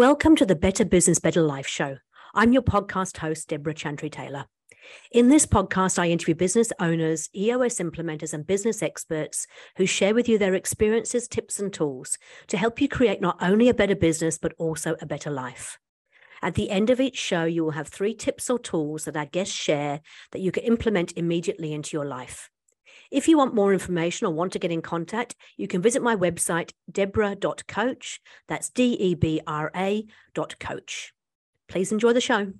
Welcome to the Better Business, Better Life show. I'm your podcast host, Debra Chantry Taylor. In this podcast, I interview business owners, EOS implementers, and business experts who share with you their experiences, tips, and tools to help you create not only a better business, but also a better life. At the end of each show, you will have three tips or tools that our guests share that you can implement immediately into your life. If you want more information or want to get in contact, you can visit my website, debra.coach. That's D E B R A dot coach. Please enjoy the show.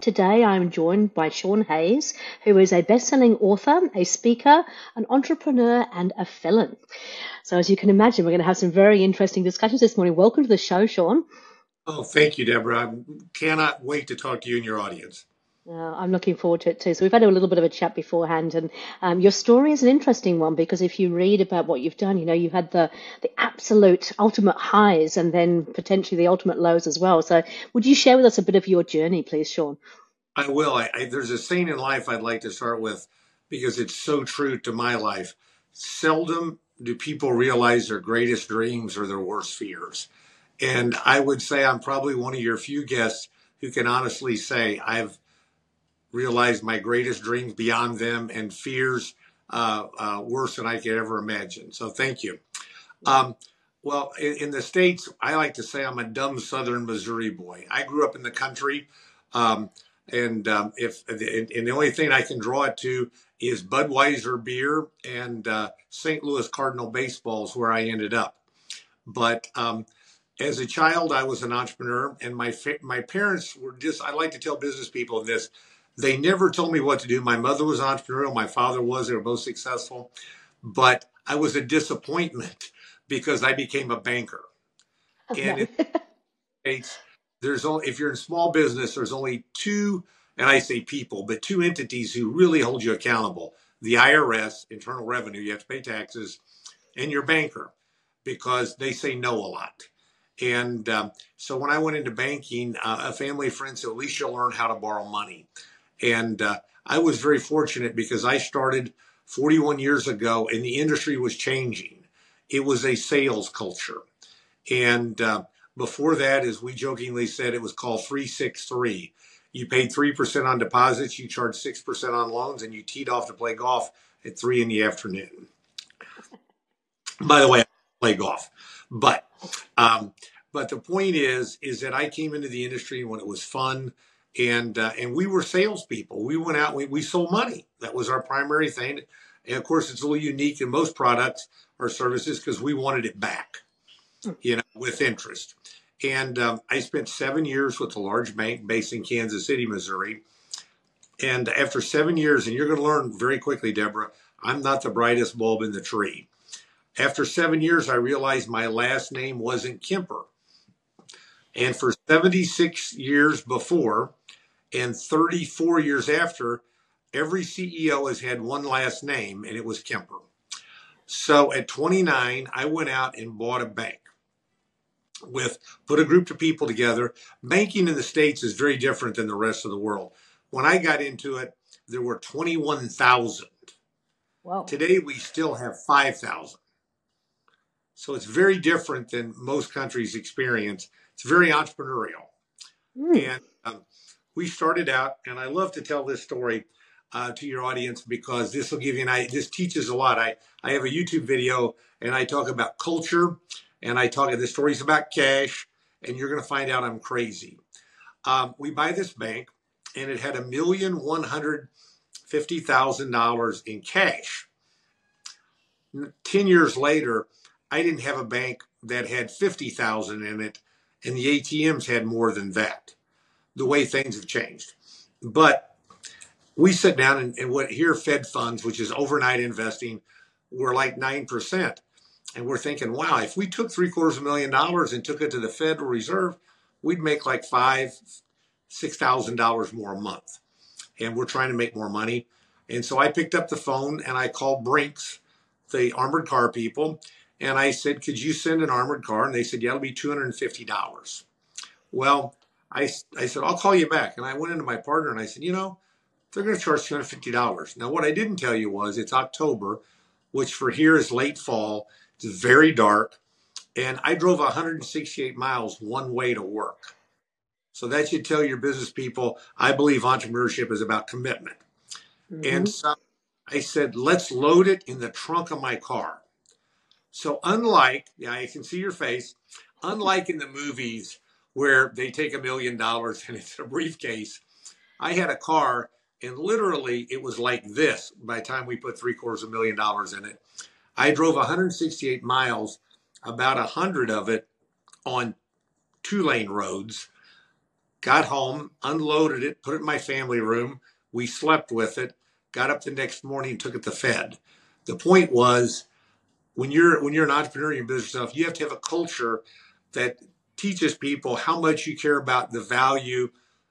Today, I'm joined by Sean Hayes, who is a best selling author, a speaker, an entrepreneur, and a felon. So, as you can imagine, we're going to have some very interesting discussions this morning. Welcome to the show, Sean. Oh, thank you, Debra. I cannot wait to talk to you and your audience. Uh, I'm looking forward to it too. So we've had a little bit of a chat beforehand, and um, your story is an interesting one because if you read about what you've done, you know you had the the absolute ultimate highs and then potentially the ultimate lows as well. So would you share with us a bit of your journey, please, Sean? I will. I, I, there's a saying in life I'd like to start with because it's so true to my life. Seldom do people realize their greatest dreams or their worst fears. And I would say I'm probably one of your few guests who can honestly say I've realized my greatest dreams beyond them and fears uh, uh, worse than I could ever imagine. So thank you. Um, well, in, in, the States, I like to say I'm a dumb Southern Missouri boy. I grew up in the country. Um, and um, if and the only thing I can draw it to is Budweiser beer and uh, St. Louis Cardinal baseballs, where I ended up. But um, as a child, I was an entrepreneur, and my my parents were just. I like to tell business people this: they never told me what to do. My mother was entrepreneurial. My father was. They were both successful. But I was a disappointment because I became a banker. And it's, there's only, if you're in small business, there's only two, and I say people, but two entities who really hold you accountable the IRS, Internal Revenue, you have to pay taxes, and your banker because they say no a lot. And um, so when I went into banking, uh, a family friend said, at least you'll learn how to borrow money. And uh, I was very fortunate because I started 41 years ago and the industry was changing. It was a sales culture. And uh, before that, as we jokingly said, it was called 363. You paid 3% on deposits, you charged 6% on loans, and you teed off to play golf at 3 in the afternoon. By the way, I play golf. But um, but the point is, is that I came into the industry when it was fun and uh, and we were salespeople. We went out, we, we sold money. That was our primary thing. And of course, it's a little unique in most products or services because we wanted it back, you know, with interest. And um, I spent seven years with a large bank based in Kansas City, Missouri. And after seven years, and you're going to learn very quickly, Debra, I'm not the brightest bulb in the tree. After seven years, I realized my last name wasn't Kemper. And for 76 years before, and 34 years after, every CEO has had one last name, and it was Kemper. So at 29, I went out and bought a bank with put a group of people together. Banking in the States is very different than the rest of the world. When I got into it, there were 21,000. Wow. Today we still have 5,000. So it's very different than most countries experience. It's very entrepreneurial. Mm. And um, we started out, and I love to tell this story uh, to your audience because this will give you an idea. This teaches a lot. I, I have a YouTube video and I talk about culture and I talk, the stories about cash, and you're going to find out I'm crazy. Um, we buy this bank and it had a million one hundred fifty thousand dollars in cash. Ten years later, I didn't have a bank that had fifty thousand in it, and the ATMs had more than that the way things have changed. But we sit down and, and what here Fed funds, which is overnight investing, were like nine percent. And we're thinking, wow, if we took three quarters of a million dollars and took it to the Federal Reserve, we'd make like five, six thousand dollars more a month. And we're trying to make more money. And so I picked up the phone and I called Brinks, the armored car people, and I said, Could you send an armored car? And they said, Yeah, it'll be $250. Well, I, I said, I'll call you back. And I went into my partner and I said, you know, they're going to charge $250. Now, what I didn't tell you was it's October, which for here is late fall. It's very dark. And I drove 168 miles one way to work. So that should tell your business people I believe entrepreneurship is about commitment. Mm-hmm. And so I said, let's load it in the trunk of my car. So, unlike, yeah, I can see your face, unlike in the movies where they take a million dollars and it's a briefcase, I had a car and literally it was like this by the time we put three quarters of a million dollars in it. I drove 168 miles, about a hundred of it on two lane roads. Got home, unloaded it, put it in my family room. We slept with it. Got up the next morning, took it to Fed. The point was, when you're when you're an entrepreneur in business stuff, you have to have a culture that teaches people how much you care about the value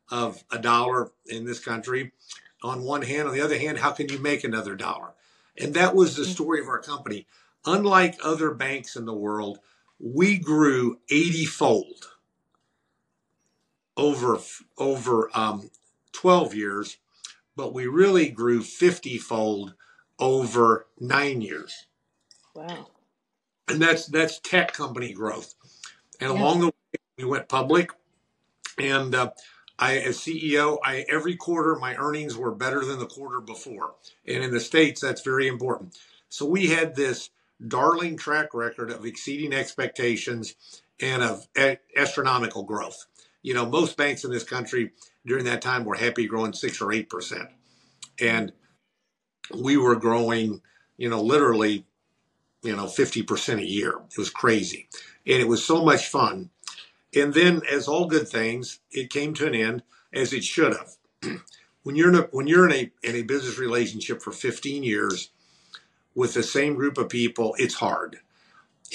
of a dollar in this country. On one hand, on the other hand, how can you make another dollar? And that was the story of our company. Unlike other banks in the world, we grew 80 fold over over um, 12 years, but we really grew 50 fold over nine years. Wow. And that's that's tech company growth. And yeah. along the way, we went public. And uh, I, as CEO, I every quarter my earnings were better than the quarter before. And in the states, that's very important. So we had this darling track record of exceeding expectations and of astronomical growth. You know, most banks in this country during that time were happy growing six or eight percent, and we were growing, you know, literally, you know, fifty percent a year. It was crazy, and it was so much fun. And then, as all good things, it came to an end, as it should have. when you're in a when you're in a in a business relationship for 15 years with the same group of people, it's hard.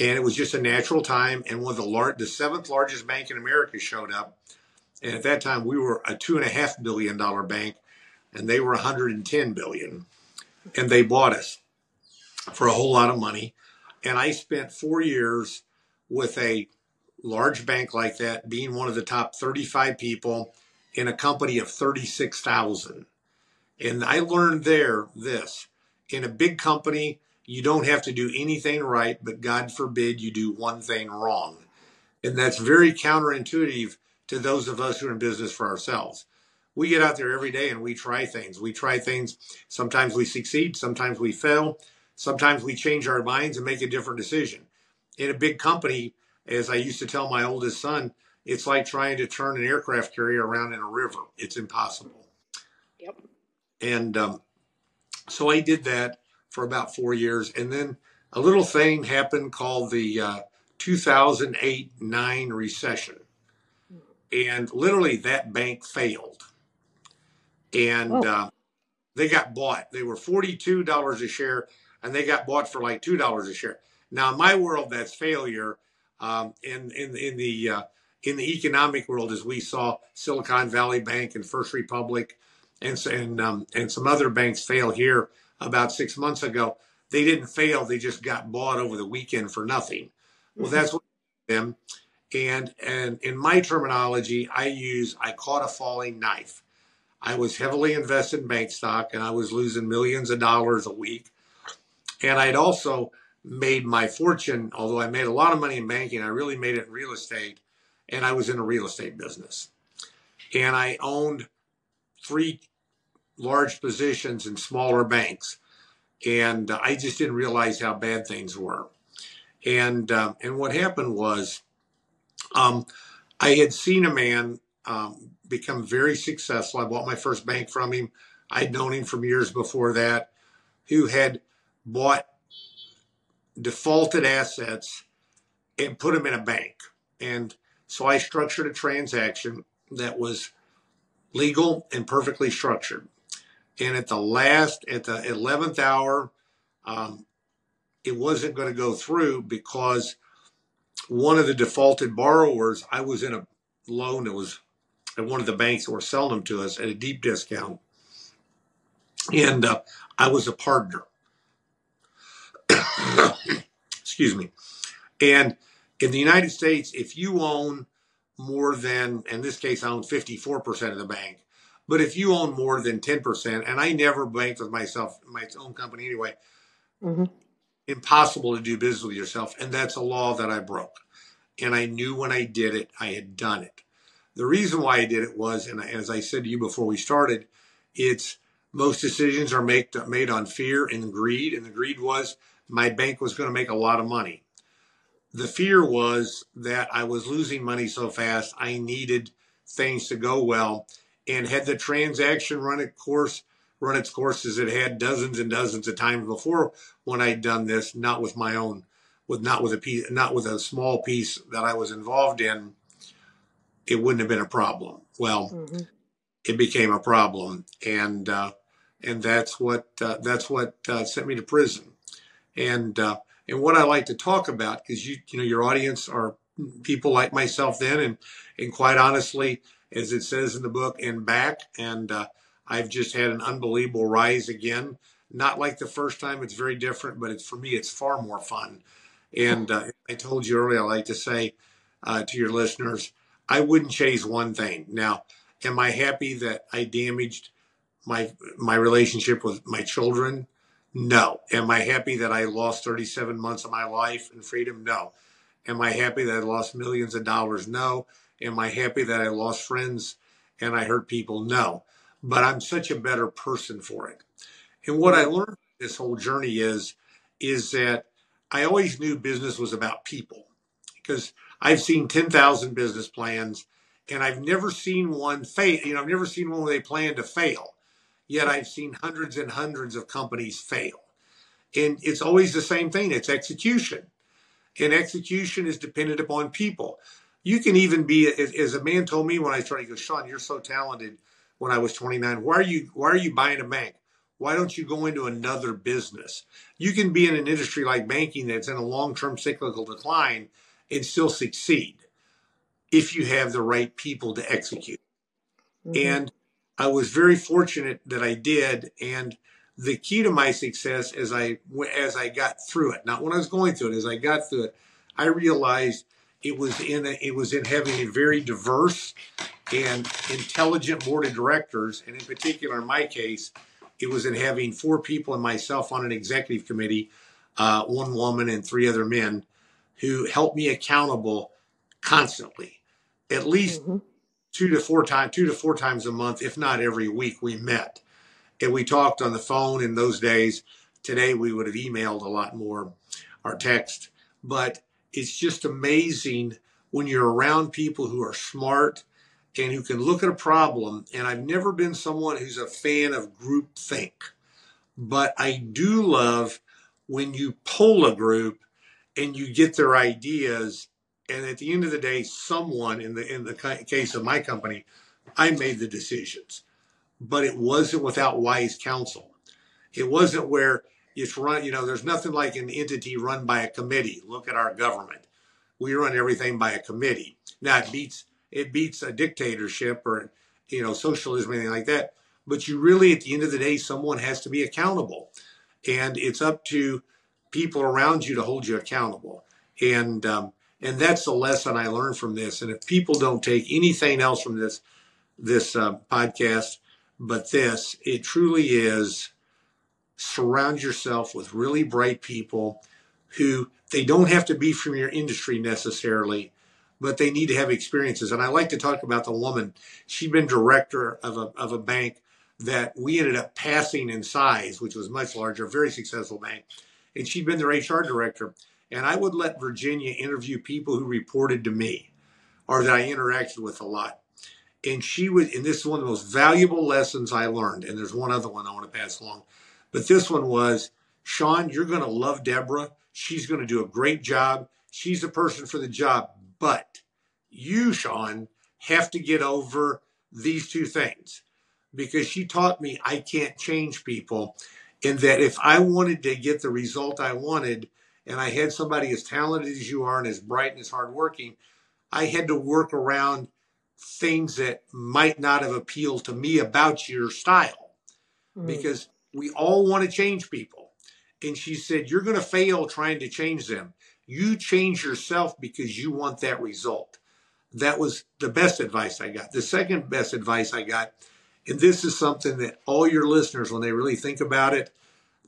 And it was just a natural time. And one of the lar- the seventh largest bank in America showed up. And at that time, we were a two and a half billion dollar bank, and they were 110 billion. And they bought us for a whole lot of money. And I spent four years with a large bank like that, being one of the top 35 people in a company of 36,000. And I learned there this in a big company, you don't have to do anything right, but God forbid you do one thing wrong. And that's very counterintuitive to those of us who are in business for ourselves. We get out there every day and we try things. We try things. Sometimes we succeed, sometimes we fail, sometimes we change our minds and make a different decision. In a big company, as I used to tell my oldest son, it's like trying to turn an aircraft carrier around in a river. It's impossible. Yep. And um, so I did that for about four years. And then a little thing happened called the uh, 2008 9 recession. And literally, that bank failed. And oh. uh, they got bought. They were $42 a share, and they got bought for like $2 a share. Now, in my world, that's failure. Um, in, in, in, the, uh, in the economic world, as we saw Silicon Valley Bank and First Republic and and um, and some other banks fail here about six months ago. They didn't fail; they just got bought over the weekend for nothing. Well, mm-hmm. that's what them. And and in my terminology, I use I caught a falling knife. I was heavily invested in bank stock, and I was losing millions of dollars a week. And I'd also made my fortune, although I made a lot of money in banking, I really made it in real estate, and I was in a real estate business. And I owned three large positions in smaller banks. And uh, I just didn't realize how bad things were. And, uh, and what happened was um, I had seen a man um, become very successful. I bought my first bank from him. I'd known him from years before that, who had bought defaulted assets and put them in a bank. And so I structured a transaction that was legal and perfectly structured. And at the last, at the 11th hour, um, it wasn't going to go through because one of the defaulted borrowers, I was in a loan that was at one of the banks that were selling them to us at a deep discount. And uh, I was a partner. Excuse me. And in the United States, if you own more than, in this case, I own 54% of the bank, but if you own more than 10%, and I never banked with myself, my own company anyway, mm-hmm. impossible to do business with yourself. And that's a law that I broke. And I knew when I did it, I had done it. The reason why I did it was, and as I said to you before we started, it's most decisions are make, made on fear and greed. And the greed was my bank was going to make a lot of money. The fear was that I was losing money so fast, I needed things to go well. And had the transaction run its course, run its course as it had dozens and dozens of times before when I'd done this, not with my own, with not with a piece, not with a small piece that I was involved in, it wouldn't have been a problem. Well, mm-hmm. it became a problem, and uh, and that's what uh, that's what uh, sent me to prison. And uh, and what I like to talk about is you you know your audience are people like myself then, and and quite honestly, as it says in the book, and back, and uh, I've just had an unbelievable rise again. Not like the first time; it's very different, but it's for me, it's far more fun. And uh, I told you earlier, I like to say uh, to your listeners, I wouldn't chase one thing. Now, am I happy that I damaged my my relationship with my children? No. Am I happy that I lost 37 months of my life and freedom? No. Am I happy that I lost millions of dollars? No. Am I happy that I lost friends and I hurt people? No. But I'm such a better person for it. And what I learned this whole journey is is that I always knew business was about people because I've seen 10,000 business plans and I've never seen one fail. You know, I've never seen one where they plan to fail. Yet I've seen hundreds and hundreds of companies fail. And it's always the same thing it's execution. And execution is dependent upon people. You can even be, as a man told me when I started, he goes, Sean, you're so talented when I was 29. Why are you, why are you buying a bank? Why don't you go into another business? You can be in an industry like banking that's in a long term cyclical decline and still succeed if you have the right people to execute. Mm-hmm. And I was very fortunate that I did. And the key to my success as I as I got through it, not when I was going through it, as I got through it, I realized it was in a, it was in having a very diverse and intelligent board of directors, and in particular, in my case, it was in having four people and myself on an executive committee, uh, one woman and three other men, who helped me accountable constantly, at least mm-hmm two to four times, two to four times a month, if not every week, we met. And we talked on the phone in those days. Today we would have emailed a lot more our text. But it's just amazing when you're around people who are smart and who can look at a problem. And I've never been someone who's a fan of group think, but I do love when you pull a group and you get their ideas and at the end of the day, someone in the in the case of my company, I made the decisions, but it wasn't without wise counsel. It wasn't where it's run. You know, there's nothing like an entity run by a committee. Look at our government; we run everything by a committee. Now it beats it beats a dictatorship or you know socialism or anything like that. But you really, at the end of the day, someone has to be accountable, and it's up to people around you to hold you accountable. And um, and that's the lesson I learned from this. And if people don't take anything else from this this uh, podcast, but this, it truly is surround yourself with really bright people who they don't have to be from your industry necessarily, but they need to have experiences. And I like to talk about the woman. She'd been director of a, of a bank that we ended up passing in size, which was much larger, very successful bank. And she'd been their HR director. And I would let Virginia interview people who reported to me or that I interacted with a lot. And she would, and this is one of the most valuable lessons I learned. And there's one other one I want to pass along. But this one was Sean, you're going to love Deborah. She's going to do a great job. She's the person for the job. But you, Sean, have to get over these two things because she taught me I can't change people. And that if I wanted to get the result I wanted, and I had somebody as talented as you are and as bright and as hardworking, I had to work around things that might not have appealed to me about your style mm. because we all want to change people. And she said, You're going to fail trying to change them. You change yourself because you want that result. That was the best advice I got. The second best advice I got, and this is something that all your listeners, when they really think about it,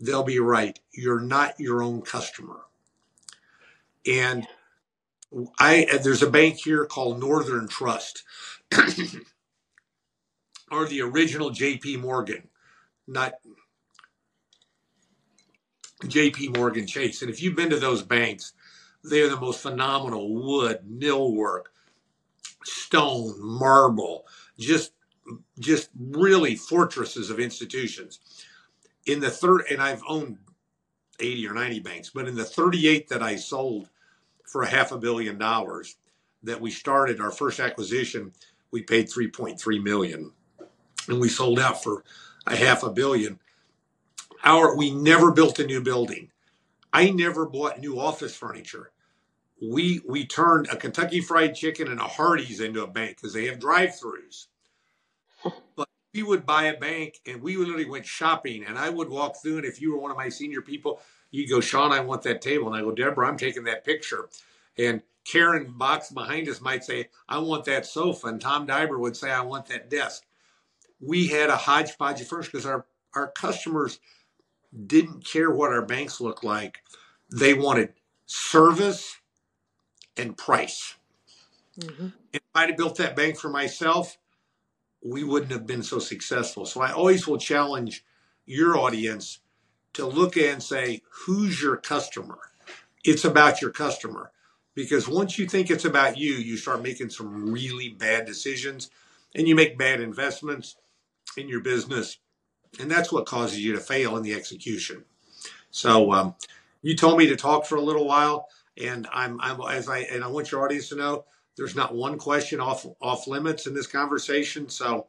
they'll be right. You're not your own customer. And I there's a bank here called Northern Trust, or the original J.P. Morgan, not J.P. Morgan Chase. And if you've been to those banks, they are the most phenomenal wood, millwork, stone, marble, just just really fortresses of institutions. In the third, and I've owned 80 or 90 banks, but in the 38 that I sold for a half a billion dollars that we started our first acquisition, we paid 3.3 million and we sold out for a half a billion. Our we never built a new building. I never bought new office furniture. We we turned a Kentucky Fried Chicken and a Hardee's into a bank because they have drive-throughs. but we would buy a bank and we literally went shopping and I would walk through and if you were one of my senior people, you'd go, Sean, I want that table. And I go, Deborah, I'm taking that picture. And Karen Box behind us might say, I want that sofa. And Tom Diber would say, I want that desk. We had a hodgepodge of furniture because our, our customers didn't care what our banks looked like. They wanted service and price. Mm-hmm. If I'd have built that bank for myself, we wouldn't have been so successful. So I always will challenge your audience to look at and say, who's your customer? It's about your customer. Because once you think it's about you, you start making some really bad decisions and you make bad investments in your business and that's what causes you to fail in the execution. So um, you told me to talk for a little while, and I'm, I'm as I and I want your audience to know there's not one question off off limits in this conversation. So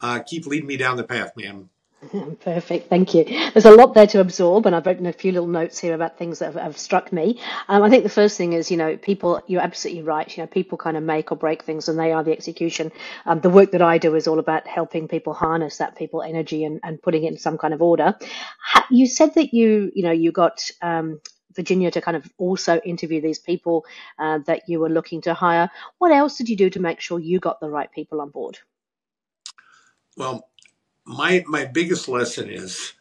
uh, keep leading me down the path, ma'am. Perfect, thank you. There's a lot there to absorb, and I've written a few little notes here about things that have, have struck me. Um, I think the first thing is, you know, people. You're absolutely right. You know, people kind of make or break things, and they are the execution. Um, the work that I do is all about helping people harness that people energy and, and putting it in some kind of order. You said that you, you know, you got um, Virginia to kind of also interview these people uh, that you were looking to hire. What else did you do to make sure you got the right people on board? Well, my my biggest lesson is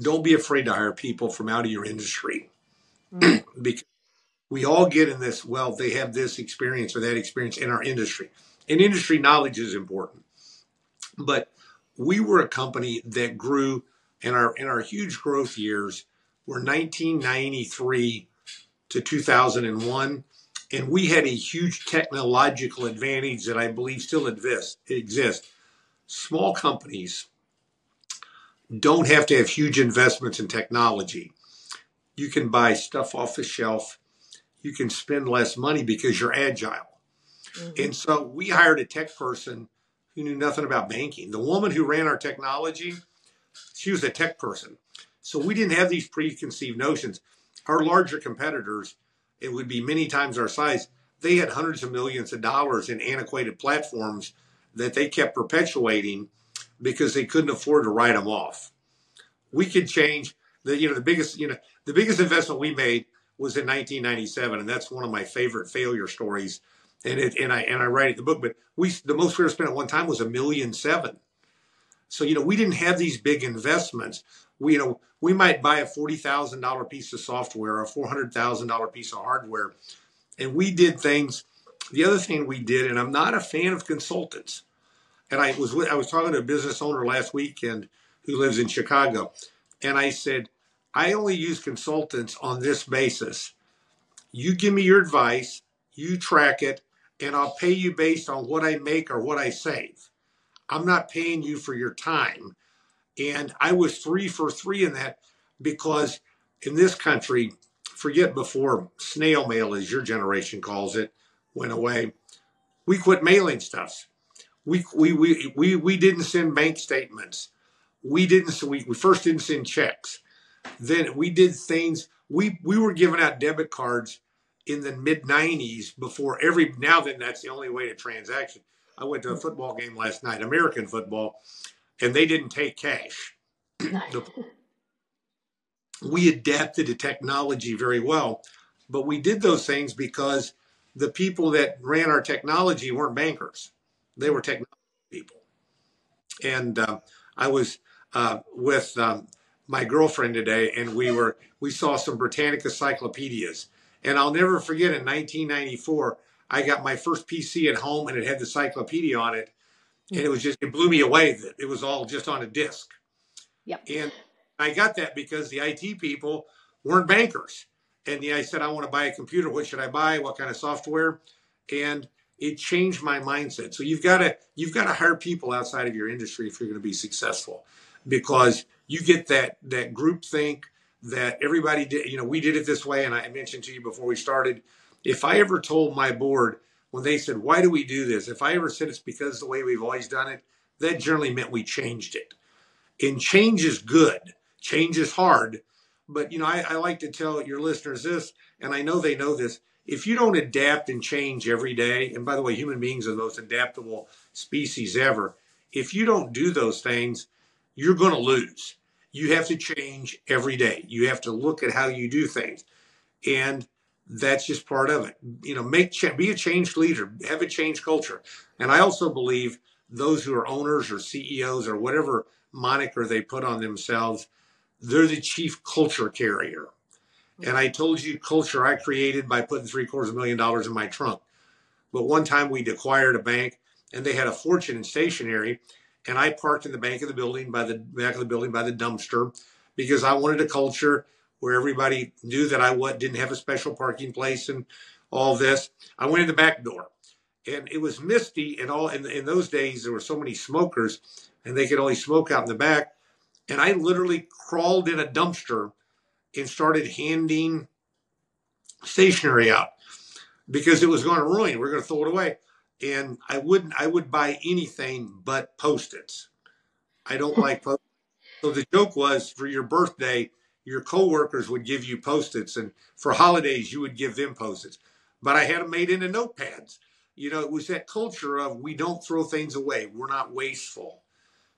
don't be afraid to hire people from out of your industry mm. because we all get in this well they have this experience or that experience in our industry and industry knowledge is important but we were a company that grew in our in our huge growth years were 1993 to 2001 and we had a huge technological advantage that i believe still exists small companies don't have to have huge investments in technology. You can buy stuff off the shelf. You can spend less money because you're agile. Mm-hmm. And so we hired a tech person who knew nothing about banking. The woman who ran our technology, she was a tech person. So we didn't have these preconceived notions. Our larger competitors, it would be many times our size, they had hundreds of millions of dollars in antiquated platforms that they kept perpetuating because they couldn't afford to write them off. We could change the you know the biggest you know the biggest investment we made was in 1997, and that's one of my favorite failure stories. And it and I and I write it in the book. But we the most we ever spent at one time was a million seven. So you know we didn't have these big investments. We you know we might buy a forty thousand dollar piece of software, or a four hundred thousand dollar piece of hardware, and we did things the other thing we did, and I'm not a fan of consultants, and I was I was talking to a business owner last weekend who lives in Chicago, and I said, I only use consultants on this basis. You give me your advice, you track it, and I'll pay you based on what I make or what I save. I'm not paying you for your time. And I was three for three in that because in this country, forget before snail mail, as your generation calls it, went away, we quit mailing stuff. We, we, we, we, we didn't send bank statements. We didn't, we, we first didn't send checks. Then we did things, we, we were giving out debit cards in the mid 90s before every, now then that's the only way to transaction. I went to a football game last night, American football, and they didn't take cash. we adapted to technology very well, but we did those things because the people that ran our technology weren't bankers; they were technology people. And uh, I was uh, with um, my girlfriend today, and we were we saw some Britannica cyclopedias, and I'll never forget in 1994 I got my first PC at home, and it had the cyclopedia on it, and it was just it blew me away that it was all just on a disc. Yep. And I got that because the IT people weren't bankers. And the, I said, I want to buy a computer. What should I buy? What kind of software? And it changed my mindset. So you've got to you've got to hire people outside of your industry if you're going to be successful, because you get that that group think that everybody did. You know, we did it this way, and I mentioned to you before we started. If I ever told my board when they said, "Why do we do this?" If I ever said it's because the way we've always done it, that generally meant we changed it. And change is good. Change is hard. But you know, I, I like to tell your listeners this, and I know they know this. If you don't adapt and change every day, and by the way, human beings are the most adaptable species ever. If you don't do those things, you're going to lose. You have to change every day. You have to look at how you do things. And that's just part of it. You know, make be a changed leader, have a change culture. And I also believe those who are owners or CEOs or whatever moniker they put on themselves, they're the chief culture carrier. And I told you culture I created by putting three quarters of a million dollars in my trunk. But one time we'd acquired a bank and they had a fortune in stationery. And I parked in the bank of the building by the back of the building by the dumpster because I wanted a culture where everybody knew that I what didn't have a special parking place and all this. I went in the back door and it was misty and all in, in those days there were so many smokers and they could only smoke out in the back. And I literally crawled in a dumpster and started handing stationery out because it was going to ruin. We are going to throw it away. And I wouldn't, I would buy anything but post-its. I don't hmm. like post So the joke was for your birthday, your coworkers would give you post-its and for holidays you would give them post-its. But I had them made into notepads. You know, it was that culture of we don't throw things away. We're not wasteful.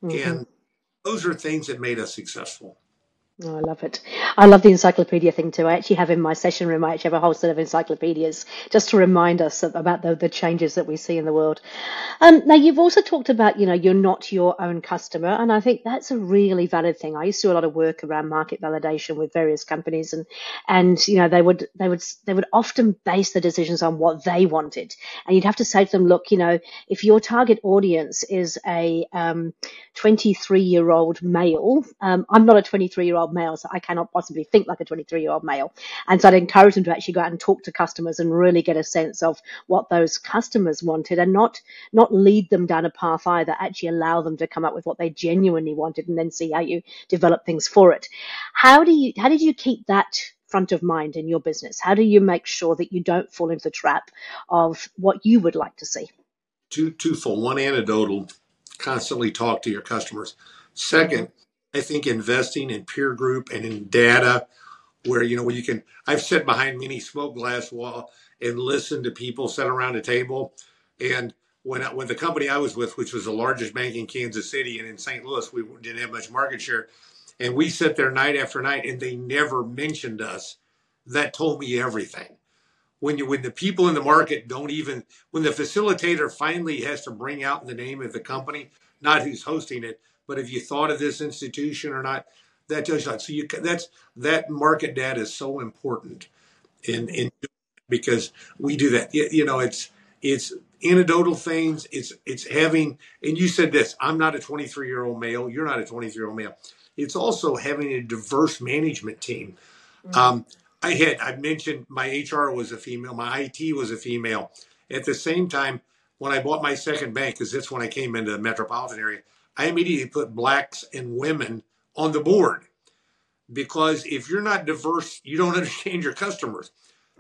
Mm-hmm. And those are things that made us successful. Oh, I love it. I love the encyclopedia thing too. I actually have in my session room, I actually have a whole set of encyclopedias just to remind us of, about the, the changes that we see in the world. Um, now, you've also talked about, you know, you're not your own customer. And I think that's a really valid thing. I used to do a lot of work around market validation with various companies and, and, you know, they would, they would, they would often base the decisions on what they wanted. And you'd have to say to them, look, you know, if your target audience is a, um, 23 year old male, um, I'm not a 23 year old old male, so I cannot possibly think like a 23 year old male. And so I'd encourage them to actually go out and talk to customers and really get a sense of what those customers wanted and not not lead them down a path either, actually allow them to come up with what they genuinely wanted and then see how you develop things for it. How do you how did you keep that front of mind in your business? How do you make sure that you don't fall into the trap of what you would like to see? Two twofold. One anecdotal, constantly talk to your customers. Second, I think investing in peer group and in data where, you know, where you can, I've sat behind many smoke glass wall and listened to people sit around a table. And when, when the company I was with, which was the largest bank in Kansas City and in St. Louis, we didn't have much market share. And we sat there night after night and they never mentioned us. That told me everything. When you, when the people in the market don't even, when the facilitator finally has to bring out the name of the company, not who's hosting it, but have you thought of this institution or not? That tells you that. So you that's that market data is so important in in because we do that. You know, it's it's anecdotal things. It's it's having and you said this. I'm not a 23 year old male. You're not a 23 year old male. It's also having a diverse management team. Mm-hmm. Um, I had I mentioned my HR was a female. My IT was a female. At the same time, when I bought my second bank, because that's when I came into the metropolitan area, I immediately put blacks and women on the board because if you're not diverse, you don't understand your customers.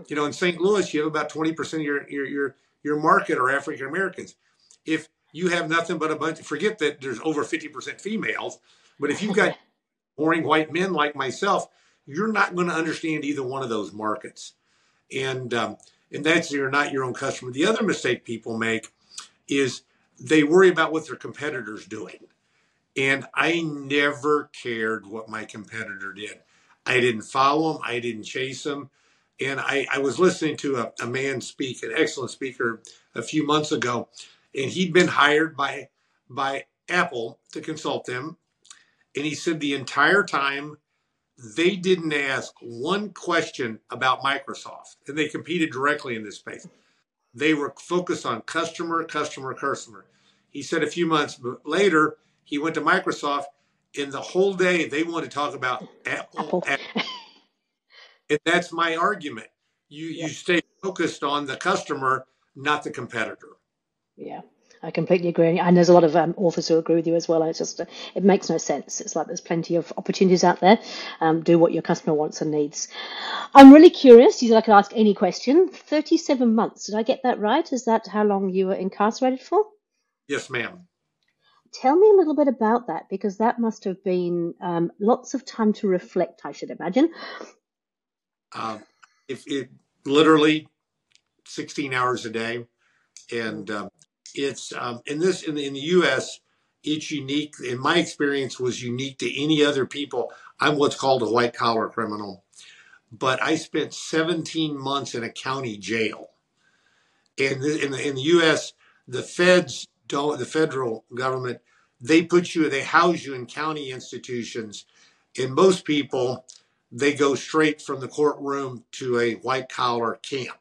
You know, in St. Louis, you have about 20% of your, your, your, your market are African Americans. If you have nothing but a bunch, forget that there's over 50% females, but if you've got boring white men like myself, you're not going to understand either one of those markets. And, um, and that's you're not your own customer. The other mistake people make is they worry about what their competitor's doing. And I never cared what my competitor did. I didn't follow him, I didn't chase him. And I, I was listening to a, a man speak, an excellent speaker, a few months ago, and he'd been hired by by Apple to consult them. And he said the entire time they didn't ask one question about Microsoft, and they competed directly in this space. They were focused on customer, customer, customer. He said a few months later, he went to Microsoft, and the whole day they wanted to talk about Apple. Apple. and that's my argument. You yeah. you stay focused on the customer, not the competitor. Yeah. I completely agree, and there's a lot of um, authors who agree with you as well. And it's just it makes no sense. It's like there's plenty of opportunities out there. Um, do what your customer wants and needs. I'm really curious. You said I could ask any question. Thirty-seven months. Did I get that right? Is that how long you were incarcerated for? Yes, ma'am. Tell me a little bit about that because that must have been um, lots of time to reflect. I should imagine. Um, if it literally 16 hours a day, and um, it's um, in this in the, in the U.S. It's unique. In my experience, was unique to any other people. I'm what's called a white collar criminal, but I spent 17 months in a county jail. And in the, in the U.S., the feds. The federal government they put you they house you in county institutions. And most people they go straight from the courtroom to a white collar camp.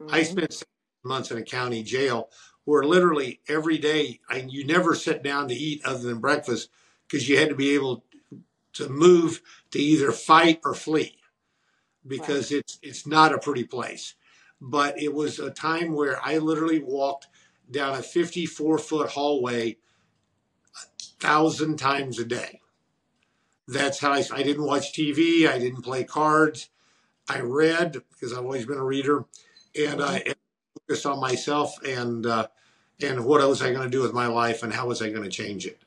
Mm-hmm. I spent months in a county jail where literally every day I, you never sit down to eat other than breakfast because you had to be able to move to either fight or flee because right. it's it's not a pretty place. But it was a time where I literally walked down a 54 foot hallway a thousand times a day. That's how I, I didn't watch TV. I didn't play cards. I read because I've always been a reader, and I focused on myself and uh, and what was I going to do with my life and how was I going to change it,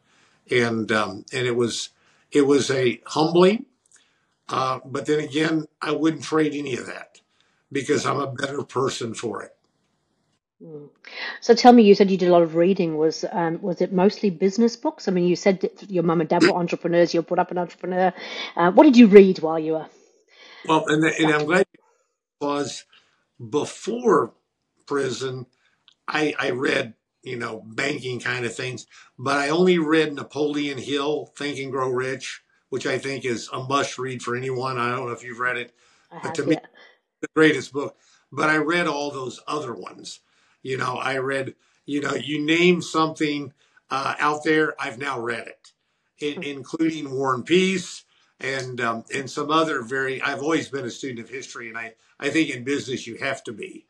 and um, and it was it was a humbling, uh, but then again, I wouldn't trade any of that because I'm a better person for it. Mm. So tell me, you said you did a lot of reading. Was um, was it mostly business books? I mean, you said that your mum and dad were entrepreneurs. You were brought up an entrepreneur. Uh, what did you read while you were? Well, and, the, and I'm glad was before prison. I, I read you know banking kind of things, but I only read Napoleon Hill, Think and Grow Rich, which I think is a must read for anyone. I don't know if you've read it, I but to me, the greatest book. But I read all those other ones you know, I read, you know, you name something uh, out there, I've now read it, in, hmm. including War and Peace and um, and some other very. I've always been a student of history, and I I think in business you have to be.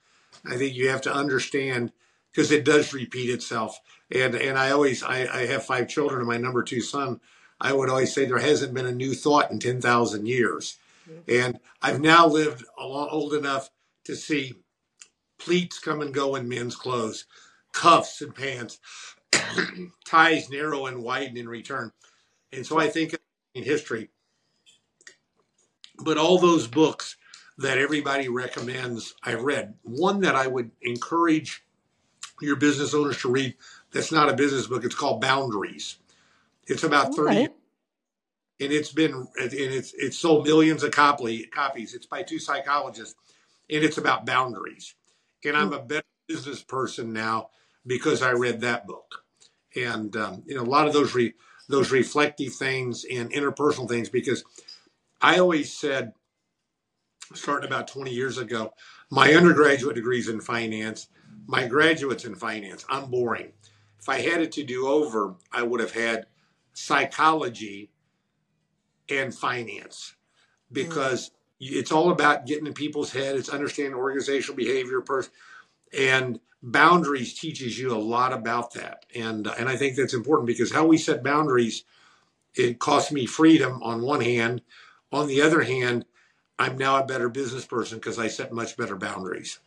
I think you have to understand because it does repeat itself. And and I always I, I have five children, and my number two son. I would always say there hasn't been a new thought in ten thousand years. Hmm. And I've now lived a lot old enough to see pleats come and go in men's clothes, cuffs and pants, ties narrow and widen in return. And so I think in history, but all those books that everybody recommends, I read. One that I would encourage your business owners to read that's not a business book, it's called Boundaries. It's about 30 okay. and it's been and it's it's sold millions of copy, copies. It's by two psychologists and it's about boundaries and I'm a better business person now because I read that book. And um, you know, a lot of those re- those reflective things and interpersonal things because I always said, starting about 20 years ago, my undergraduate degrees in finance, my graduates in finance. I'm boring. If I had it to do over, I would have had psychology and finance because it's all about getting in people's head. It's understanding organizational behavior, person, and boundaries teaches you a lot about that. And and I think that's important because how we set boundaries, it costs me freedom on one hand. On the other hand, I'm now a better business person because I set much better boundaries.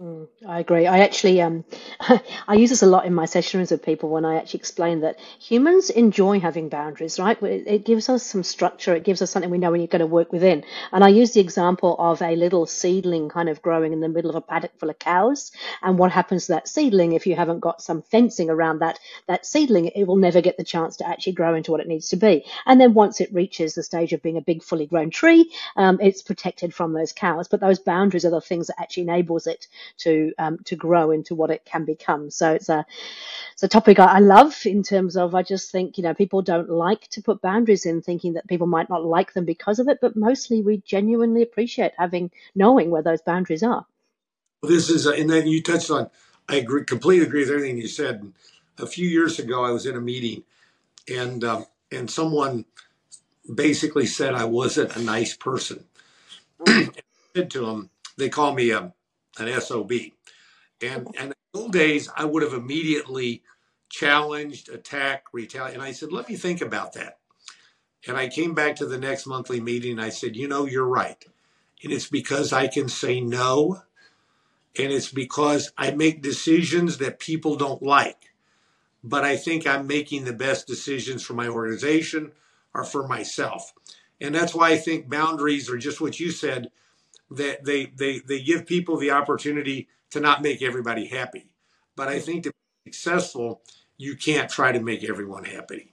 Mm, I agree. I actually um, I use this a lot in my sessions with people when I actually explain that humans enjoy having boundaries, right? It, gives us some structure. It gives us something we know you're going to work within. And I use the example of a little seedling kind of growing in the middle of a paddock full of cows. And what happens to that seedling if you haven't got some fencing around that that seedling? It will never get the chance to actually grow into what it needs to be. And then once it reaches the stage of being a big, fully grown tree, um, it's protected from those cows. But those boundaries are the things that actually enables it to um, to grow into what it can become. So it's a it's a topic I, I love in terms of I just think you know people don't like to put boundaries in, thinking that people might not like them because of it, but mostly we genuinely appreciate having knowing where those boundaries are. Well, this is, and then you touched on. I agree, completely agree with everything you said. A few years ago, I was in a meeting, and um, and someone basically said I wasn't a nice person. said to them, they call me a, an SOB. And, and in old days, I would have immediately challenged, attacked, retaliated. And I said, let me think about that. And I came back to the next monthly meeting and I said, you know, you're right. And it's because I can say no. And it's because I make decisions that people don't like. But I think I'm making the best decisions for my organization, or for myself. And that's why I think boundaries are just what you said, that they, they, they give people the opportunity to not make everybody happy. But I think to be successful, you can't try to make everyone happy.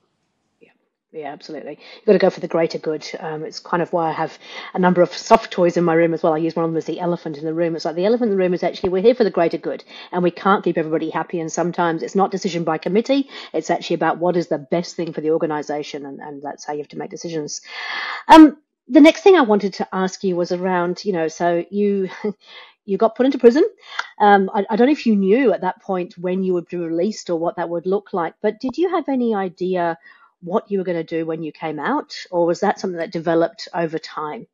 Yeah, Yeah, absolutely. You've got to go for the greater good. Um, it's kind of why I have a number of soft toys in my room as well. I use one of them as the elephant in the room. It's like the elephant in the room is actually we're here for the greater good, and we can't keep everybody happy. And sometimes it's not decision by committee. It's actually about what is the best thing for the organisation, and, and that's how you have to make decisions. Um, the next thing I wanted to ask you was around, you know, so you. you got put into prison. Um, I, I, don't know if you knew at that point when you would be released or what that would look like, but did you have any idea what you were going to do when you came out, or was that something that developed over time?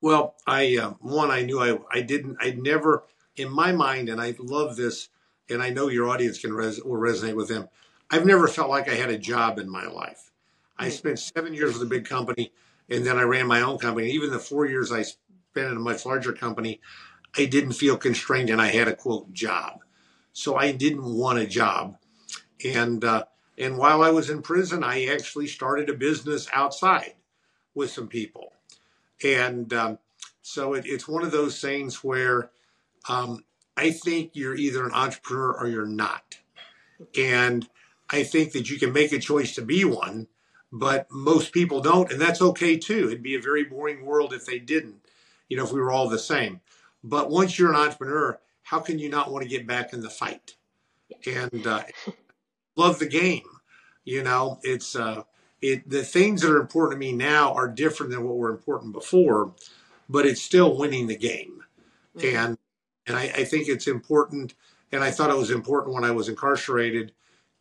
Well, I uh, one I knew I I didn't I never in my mind, and I love this, and I know your audience can res, will resonate with them. I've never felt like I had a job in my life. I hmm. spent seven years with a big company, and then I ran my own company. Even the four years I spent in a much larger company, I didn't feel constrained, and I had a quote job. So I didn't want a job, and uh, and while I was in prison, I actually started a business outside with some people. And um, so it, it's one of those things where um, I think you're either an entrepreneur or you're not. And I think that you can make a choice to be one, but most people don't. And that's okay too. It'd be a very boring world if they didn't, you know, if we were all the same. But once you're an entrepreneur, how can you not want to get back in the fight? And uh, love the game. You know, it's uh, it the things that are important to me now are different than what were important before, but it's still winning the game. Mm-hmm. And and I, I think it's important, and I thought it was important when I was incarcerated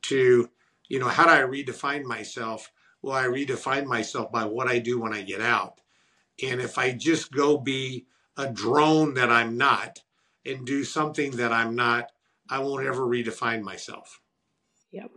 to, you know, how do I redefine myself? I redefine myself by what I do when I get out. And if I just go be a drone that I'm not and do something that I'm not, I won't ever redefine myself. Yep.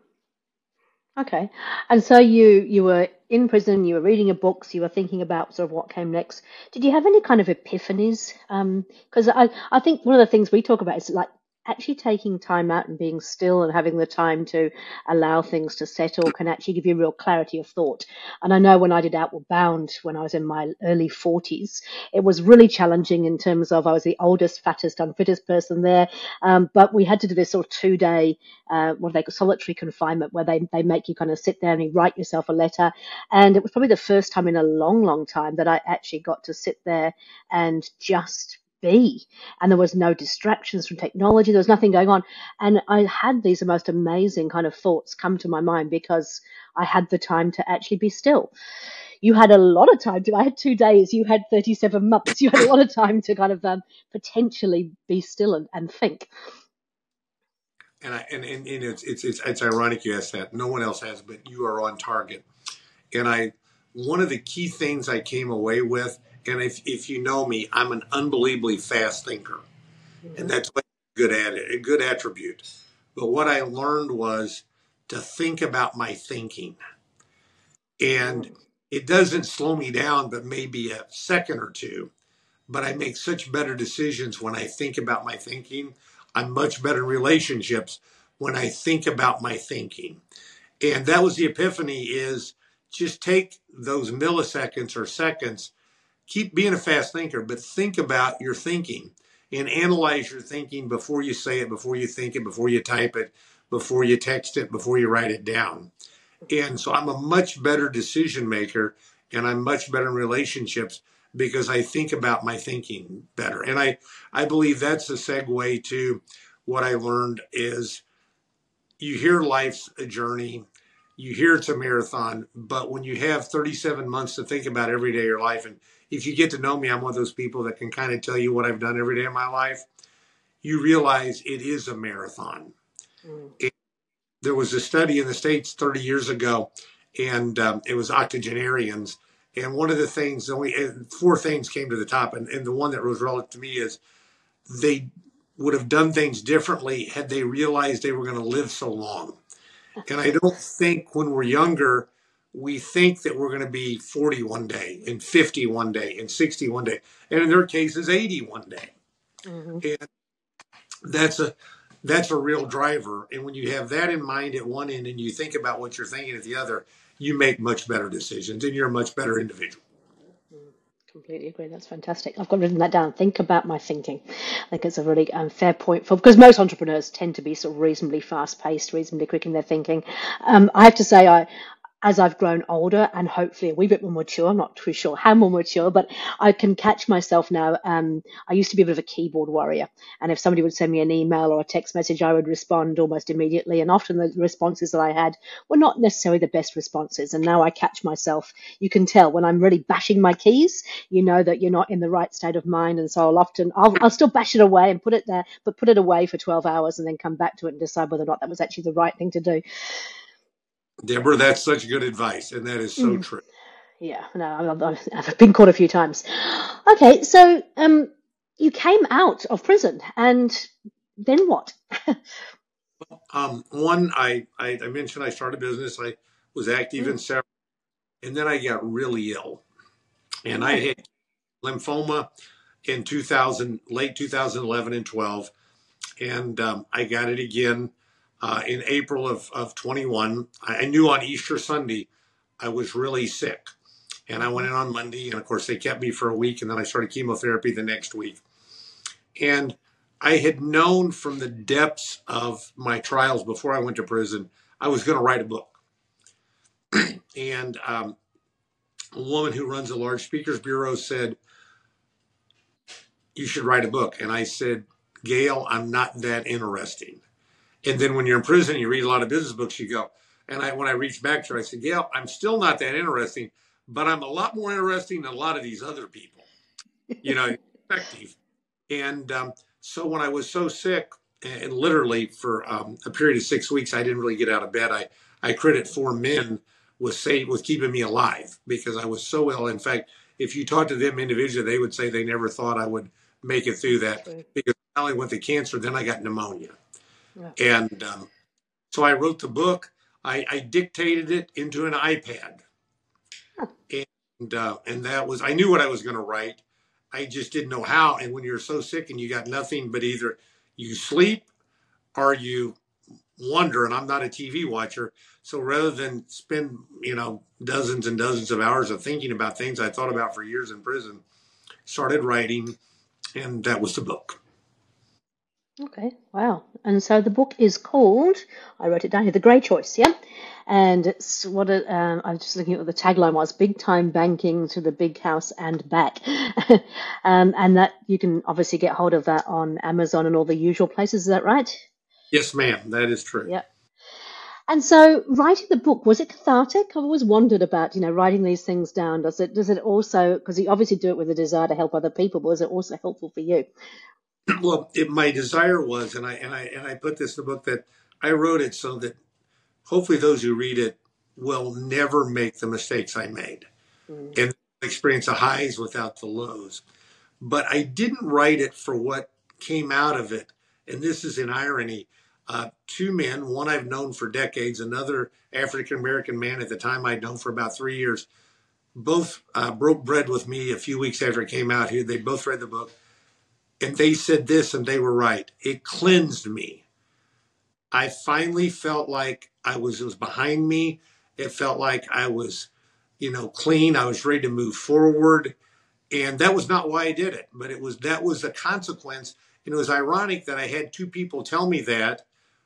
Okay. And so you you were in prison, you were reading your books, you were thinking about sort of what came next. Did you have any kind of epiphanies? Because um, I I think one of the things we talk about is like actually taking time out and being still and having the time to allow things to settle can actually give you real clarity of thought. And I know when I did Outward Bound when I was in my early 40s, it was really challenging in terms of I was the oldest, fattest, unfittest person there. Um, but we had to do this sort of two day, uh, what they call solitary confinement, where they, they make you kind of sit there and you write yourself a letter. And it was probably the first time in a long, long time that I actually got to sit there and just be. And there was no distractions from technology. There was nothing going on. And I had these most amazing kind of thoughts come to my mind because I had the time to actually be still. You had a lot of time to, I had two days, you had 37 months. You had a lot of time to kind of um, potentially be still and, and think. And, I, and, and, and it's, it's, it's, it's ironic you asked that. No one else has, but you are on target. And I, one of the key things I came away with and if, if you know me, I'm an unbelievably fast thinker. Mm-hmm. And that's good at it, a good attribute. But what I learned was to think about my thinking. And it doesn't slow me down, but maybe a second or two. But I make such better decisions when I think about my thinking. I'm much better in relationships when I think about my thinking. And that was the epiphany is just take those milliseconds or seconds keep being a fast thinker, but think about your thinking and analyze your thinking before you say it, before you think it, before you type it, before you text it, before you write it down. And so I'm a much better decision maker and I'm much better in relationships because I think about my thinking better. And I, I believe that's a segue to what I learned is you hear life's a journey, you hear it's a marathon, but when you have 37 months to think about every day of your life, and if you get to know me, I'm one of those people that can kind of tell you what I've done every day of my life, you realize it is a marathon. Mm. there was a study in the States 30 years ago, and um, it was octogenarians and one of the things, only four things came to the top, and, and the one that was relevant to me is they would have done things differently had they realized they were going to live so long. And I don't think when we're younger, we think that we're going to be 40 one day, and 50 one day, and 60 one day, and in their cases, 80 one day. Mm-hmm. And that's a that's a real driver. And when you have that in mind at one end, and you think about what you're thinking at the other, you make much better decisions and you're a much better individual. Completely agree. That's fantastic. I've got written that down. Think about my thinking. I think it's a really um, fair point for because most entrepreneurs tend to be sort of reasonably fast paced, reasonably quick in their thinking. Um, I have to say, I as I've grown older and hopefully a wee bit more mature, I'm not too sure how more mature, but I can catch myself now. Um, I used to be a bit of a keyboard warrior. And if somebody would send me an email or a text message, I would respond almost immediately. And often the responses that I had were not necessarily the best responses. And now I catch myself. You can tell when I'm really bashing my keys, you know that you're not in the right state of mind. And so I'll often, I'll, I'll still bash it away and put it there, but put it away for 12 hours and then come back to it and decide whether or not that was actually the right thing to do. Debra, that's such good advice, and that is so mm. true. Yeah, no, I've been caught a few times. Okay, so um, you came out of prison, and then what? um, one, I, I, I mentioned I started a business. I was active mm. in several, and then I got really ill, and I had lymphoma in 2000, late 2011 and 12, and um, I got it again uh, in April of, of 21. I knew on Easter Sunday I was really sick. And I went in on Monday, and of course, they kept me for a week, and then I started chemotherapy the next week. And I had known from the depths of my trials before I went to prison, I was going to write a book. and um, a woman who runs a large speakers bureau said, You should write a book. And I said, Gail, I'm not that interesting. And then when you're in prison, you read a lot of business books, you go. And I, when I reached back to her, I said, Gail, I'm still not that interesting, but I'm a lot more interesting than a lot of these other people, you know, effective. And um, so when I was so sick, and literally for um, a period of six weeks, I didn't really get out of bed. I, I credit four men with say with keeping me alive because I was so ill. In fact, if you talk to them individually, they would say they never thought I would make it through that because not only went the cancer, then I got pneumonia. Yeah. And um, so I wrote the book. I, I, dictated it into an iPad, huh. and uh, and that was I knew what I was going to write. I just didn't know how. And when you're so sick and you got nothing but either you sleep or you wonder. And I'm not a TV watcher, so rather than spend you know dozens and dozens of hours of thinking about things I thought about for years in prison, started writing, and that was the book. Okay, wow. And so the book is called, I wrote it down here, The Grey Choice, yeah? And it's what it, um, I was just looking at what the tagline was Big Time Banking to the Big House and Back. um, and that you can obviously get hold of that on Amazon and all the usual places, is that right? Yes, ma'am, that is true. Yeah. And so, writing the book was it cathartic? I've always wondered about, you know, writing these things down. Does it does it also because you obviously do it with a desire to help other people, but was it also helpful for you? well, it, my desire was, and I and I and I put this in the book that I wrote it so that hopefully those who read it will never make the mistakes I made mm. and experience the highs without the lows. But I didn't write it for what came out of it, and this is an irony. Uh, two men, one I've known for decades, another African American man at the time I'd known for about three years, both uh, broke bread with me a few weeks after it came out here. They both read the book and they said this and they were right. It cleansed me. I finally felt like I was it was behind me. It felt like I was, you know, clean. I was ready to move forward. And that was not why I did it, but it was that was the consequence. And it was ironic that I had two people tell me that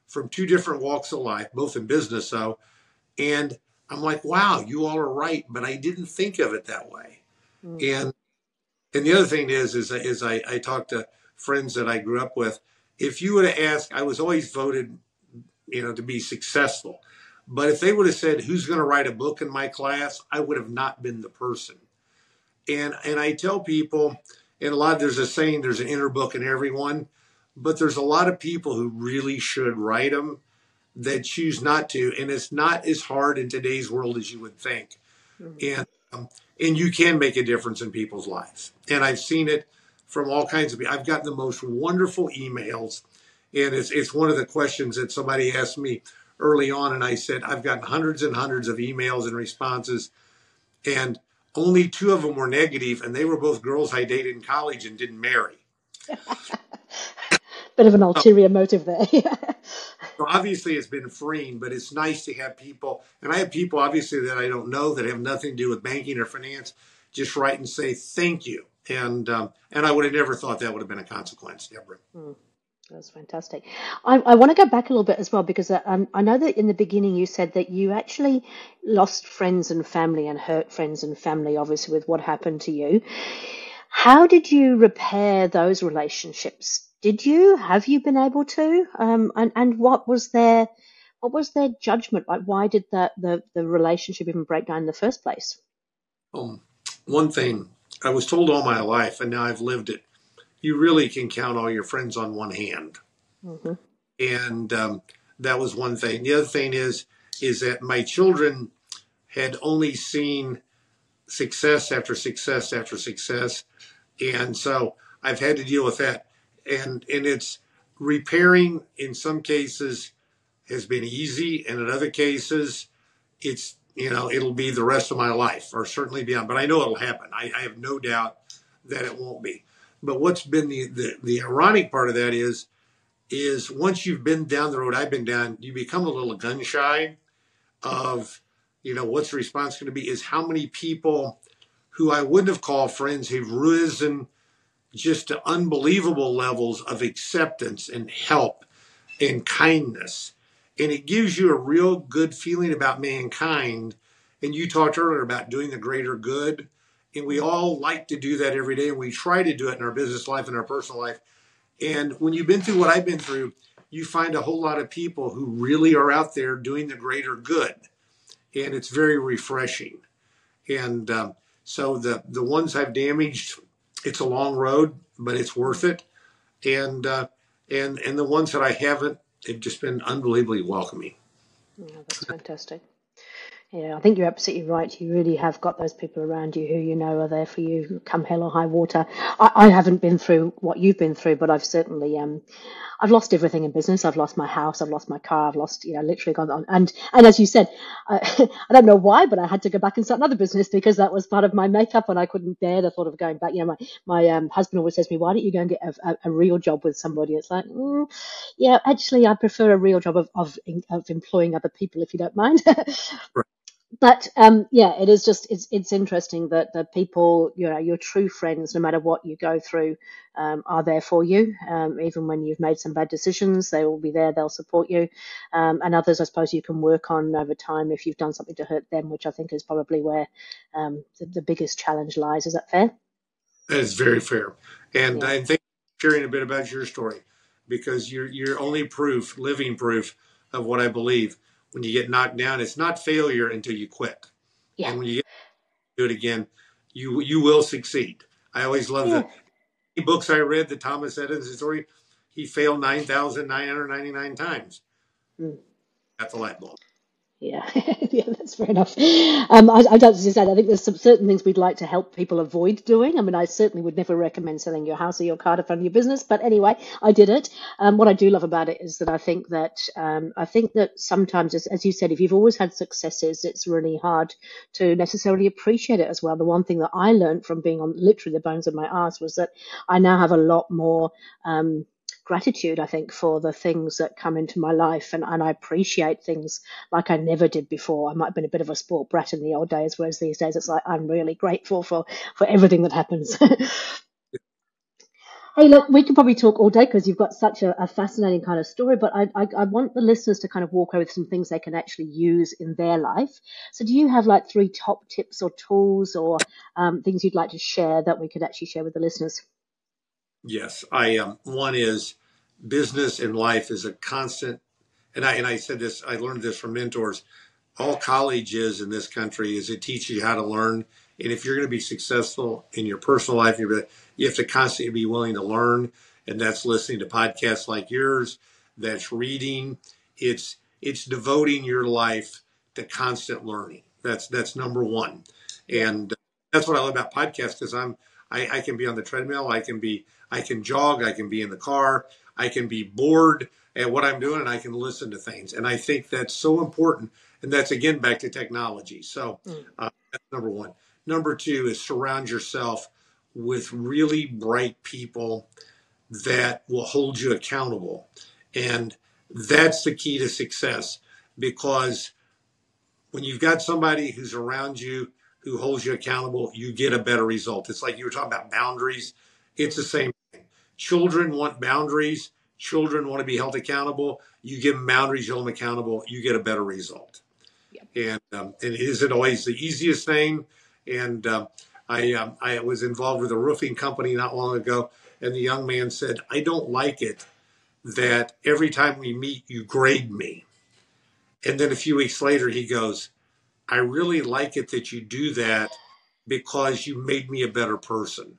from two different walks of life, both in business so. And I'm like, wow, you all are right, but I didn't think of it that way. Mm-hmm. And And the other thing is, is, is I, I talk to friends that I grew up with. If you would have asked, I was always voted, you know, to be successful. But if they would have said, who's going to write a book in my class, I would have not been the person. And, and I tell people, and a lot, there's a saying, there's an inner book in everyone, but there's a lot of people who really should write them that choose not to. And it's not as hard in today's world as you would think. Mm-hmm. And, and you can make a difference in people's lives. And I've seen it from all kinds of people. I've gotten the most wonderful emails. And it's, it's one of the questions that somebody asked me early on. And I said, I've gotten hundreds and hundreds of emails and responses. And only two of them were negative, and they were both girls I dated in college and didn't marry. Bit of an ulterior motive there. so obviously, it's been freeing, but it's nice to have people, and I have people obviously that I don't know that have nothing to do with banking or finance, just write and say thank you, and um, and I would have never thought that would have been a consequence, Debra. Mm. That's fantastic. I, I want to go back a little bit as well because uh, um, I know that in the beginning you said that you actually lost friends and family and hurt friends and family, obviously, with what happened to you. How did you repair those relationships? Did you? Have you been able to? Um, and, and what was their what was their judgment? Like, why did that the, the relationship even break down in the first place? Um, one thing I was told all my life, and now I've lived it you really can count all your friends on one hand. Mm-hmm. And um, that was one thing. The other thing is, is that my children had only seen success after success after success, and so I've had to deal with that. And and it's repairing in some cases has been easy, and in other cases, it's you know it'll be the rest of my life, or certainly beyond. But I know it'll happen. I, I have no doubt that it won't be. But what's been the, the, the ironic part of that is, is once you've been down the road I've been down, you become a little gun shy of, you know, what's the response going to be is how many people who I wouldn't have called friends have risen just to unbelievable levels of acceptance and help and kindness. And it gives you a real good feeling about mankind. And you talked earlier about doing the greater good. And we all like to do that every day, and we try to do it in our business life and our personal life. And when you've been through what I've been through, you find a whole lot of people who really are out there doing the greater good. And it's very refreshing. And um, so the, the ones I've damaged, it's a long road, but it's worth it. And, uh, and, and the ones that I haven't, they've just been unbelievably welcoming. Yeah, that's fantastic. Yeah, I think you're absolutely right. You really have got those people around you who you know are there for you, come hell or high water. I, I haven't been through what you've been through, but I've certainly, um, I've lost everything in business. I've lost my house. I've lost my car. I've lost, you know, literally gone on. And and as you said, I, I don't know why, but I had to go back and start another business because that was part of my makeup, and I couldn't bear the thought of going back. You know, my my um, husband always says to me, "Why don't you go and get a, a, a real job with somebody?" It's like, mm, yeah, actually, I prefer a real job of of, of employing other people, if you don't mind. right but um, yeah, it is just it's it's interesting that the people you know your true friends, no matter what you go through, um, are there for you. Um, even when you've made some bad decisions, they will be there. They'll support you, um, and others, I suppose, you can work on over time if you've done something to hurt them, which I think is probably where um, the, the, biggest challenge lies. Is that fair? That is very fair, and yeah. I think sharing a bit about your story because you're you're only proof, living proof of what I believe when you get knocked down, it's not failure until you quit. Yeah. And when you do it again, you you will succeed. I always love yeah. the books I read, the Thomas Edison story. He failed nine thousand nine hundred ninety nine times. Mm. That's a light bulb. Yeah, yeah, that's fair enough. Um, I, I don't say I think there's some certain things we'd like to help people avoid doing. I mean, I certainly would never recommend selling your house or your car to fund your business, but anyway, I did it. Um, what I do love about it is that I think that um, I think that sometimes, as, as you said, if you've always had successes, it's really hard to necessarily appreciate it as well. The one thing that I learned from being on literally the bones of my ass was that I now have a lot more. Um, gratitude, I think, for the things that come into my life. And, and I appreciate things like I never did before. I might have been a bit of a sport brat in the old days, whereas these days it's like I'm really grateful for, for everything that happens. Hey, look, we could probably talk all day because you've got such a, a, fascinating kind of story, but I, I, I, want the listeners to kind of walk away with some things they can actually use in their life. So, do you have like three top tips or tools or um, things you'd like to share that we could actually share with the listeners? Yes, I um, one is business and life is a constant, and I and I said this. I learned this from mentors. All college is in this country is it teaches you how to learn, and if you're going to be successful in your personal life, you're you have to constantly be willing to learn, and that's listening to podcasts like yours. That's reading. It's it's devoting your life to constant learning. That's that's number one, and that's what I love about podcasts because I'm I, I can be on the treadmill, I can be I can jog, I can be in the car, I can be bored at what I'm doing, and I can listen to things. And I think that's so important. And that's again back to technology. So mm. uh, that's number one. Number two is surround yourself with really bright people that will hold you accountable. And that's the key to success because when you've got somebody who's around you who holds you accountable, you get a better result. It's like you were talking about boundaries. It's the same. Children want boundaries. Children want to be held accountable. You give them boundaries, you hold them accountable, you get a better result. And, um, and it isn't always the easiest thing. And um, I, um, I was involved with a roofing company not long ago, and the young man said, I don't like it that every time we meet, you grade me. And then a few weeks later, he goes, I really like it that you do that because you made me a better person.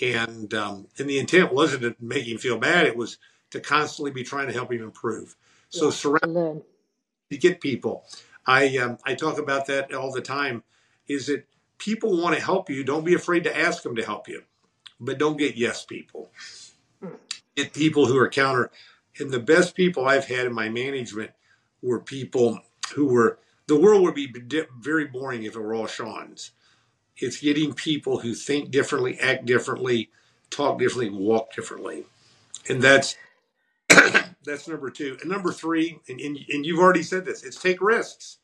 And um, and the intent wasn't to make him feel bad; it was to constantly be trying to help him improve. So yeah, surround to get people. I um, I talk about that all the time. Is that people want to help you. Don't be afraid to ask them to help you, but don't get yes people. Get people who are counter. And the best people I've had in my management were people who were. The world would be very boring if it were all Sean's. It's getting people who think differently, act differently, talk differently, walk differently, and that's that's number two. And number three, and, and, and you've already said this, it's take risks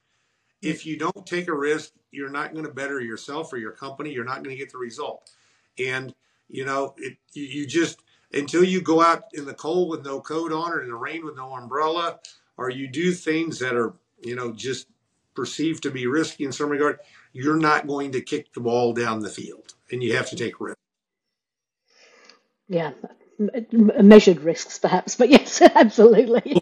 if you don't take a risk, you're not going to better yourself or your company. You're not going to get the result. And, you know, it, you just, until you go out in the cold with no coat on or in the rain with no umbrella, or you do things that are, you know, just perceived to be risky in some regard, you're not going to kick the ball down the field. And you have to take risks. Yeah, measured risks perhaps, but yes, absolutely.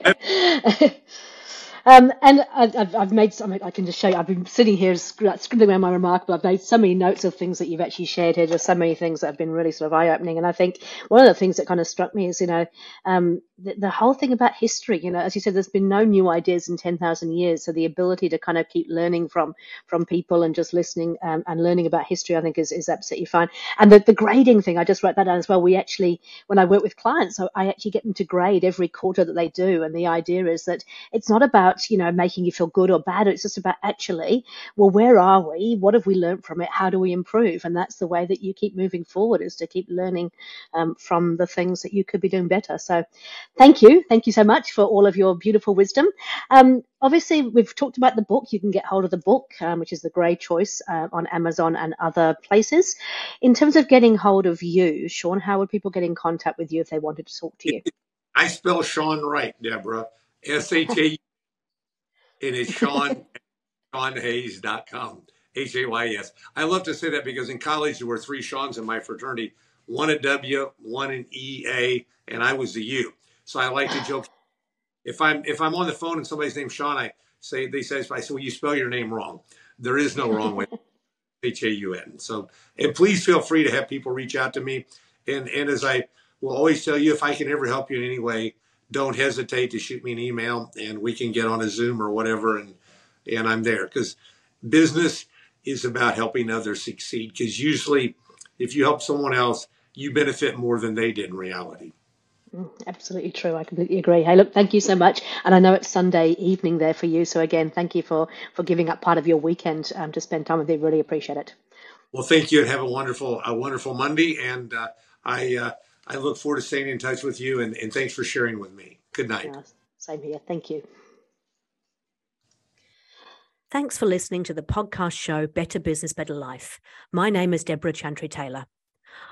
Um, and I've, I've made some, I can just show you, I've been sitting here scribbling around my remark, but I've made so many notes of things that you've actually shared here. There's so many things that have been really sort of eye opening. And I think one of the things that kind of struck me is, you know, um, the, the, whole thing about history, you know, as you said, there's been no new ideas in 10,000 years. So the ability to kind of keep learning from, from people and just listening um, and learning about history, I think is, is absolutely fine. And the, the grading thing, I just wrote that down as well. We actually, when I work with clients, I actually get them to grade every quarter that they do. And the idea is that it's not about about, you know, making you feel good or bad. It's just about actually, well, where are we? What have we learned from it? How do we improve? And that's the way that you keep moving forward is to keep learning um, from the things that you could be doing better. So thank you. Thank you so much for all of your beautiful wisdom. Um, obviously, we've talked about the book. You can get hold of the book, um, which is the Grey Choice uh, on Amazon and other places. In terms of getting hold of you, Shaun, how would people get in contact with you if they wanted to talk to you? I spell Shaun right, Debra. S H A it is Shaun, ShaunHayes.com. H A Y E S. I love to say that because in college there were three Sean's in my fraternity one a W, one an E A, and I was the U. So I like to joke. If I'm if I'm on the phone and somebody's named Sean, I say they say I say, well, you spell your name wrong. There is no wrong way. H A U N. So and please feel free to have people reach out to me. And and as I will always tell you, if I can ever help you in any way, don't hesitate to shoot me an email and we can get on a Zoom or whatever and and I'm there because business is about helping others succeed because usually if you help someone else you benefit more than they did in reality. Mm, absolutely true. I completely agree. Hey, look, thank you so much. And I know it's Sunday evening there for you. So again, thank you for, for giving up part of your weekend um, to spend time with you. Really appreciate it. Well, thank you and have a wonderful, a wonderful Monday. And uh, I, uh, I look forward to staying in touch with you and, and thanks for sharing with me. Good night. Yeah, same here. Thank you. Thanks for listening to the podcast show Better Business, Better Life. My name is Debra Chantry Taylor.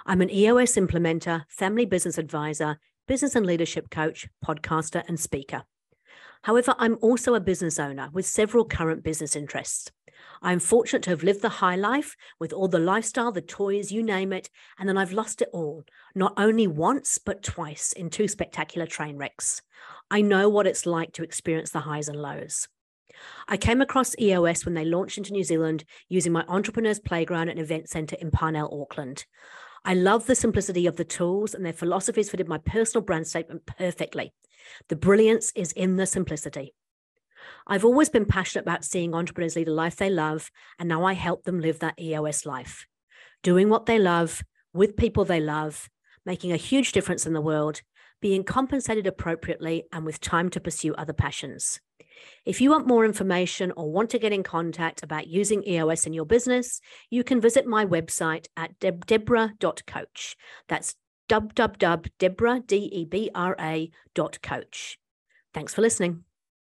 I'm an EOS implementer, family business advisor, business and leadership coach, podcaster, and speaker. However, I'm also a business owner with several current business interests. I'm fortunate to have lived the high life with all the lifestyle, the toys, you name it, and then I've lost it all, not only once, but twice in two spectacular train wrecks. I know what it's like to experience the highs and lows. I came across EOS when they launched into New Zealand using my Entrepreneurs Playground and Event Centre in Parnell, Auckland. I love the simplicity of the tools and their philosophies fitted my personal brand statement perfectly. The brilliance is in the simplicity. I've always been passionate about seeing entrepreneurs lead a life they love, and now I help them live that EOS life, doing what they love with people they love, making a huge difference in the world, being compensated appropriately, and with time to pursue other passions. If you want more information or want to get in contact about using EOS in your business, you can visit my website at deb- debra.coach. That's www.debra, D-E-B-R-A dot coach. Thanks for listening.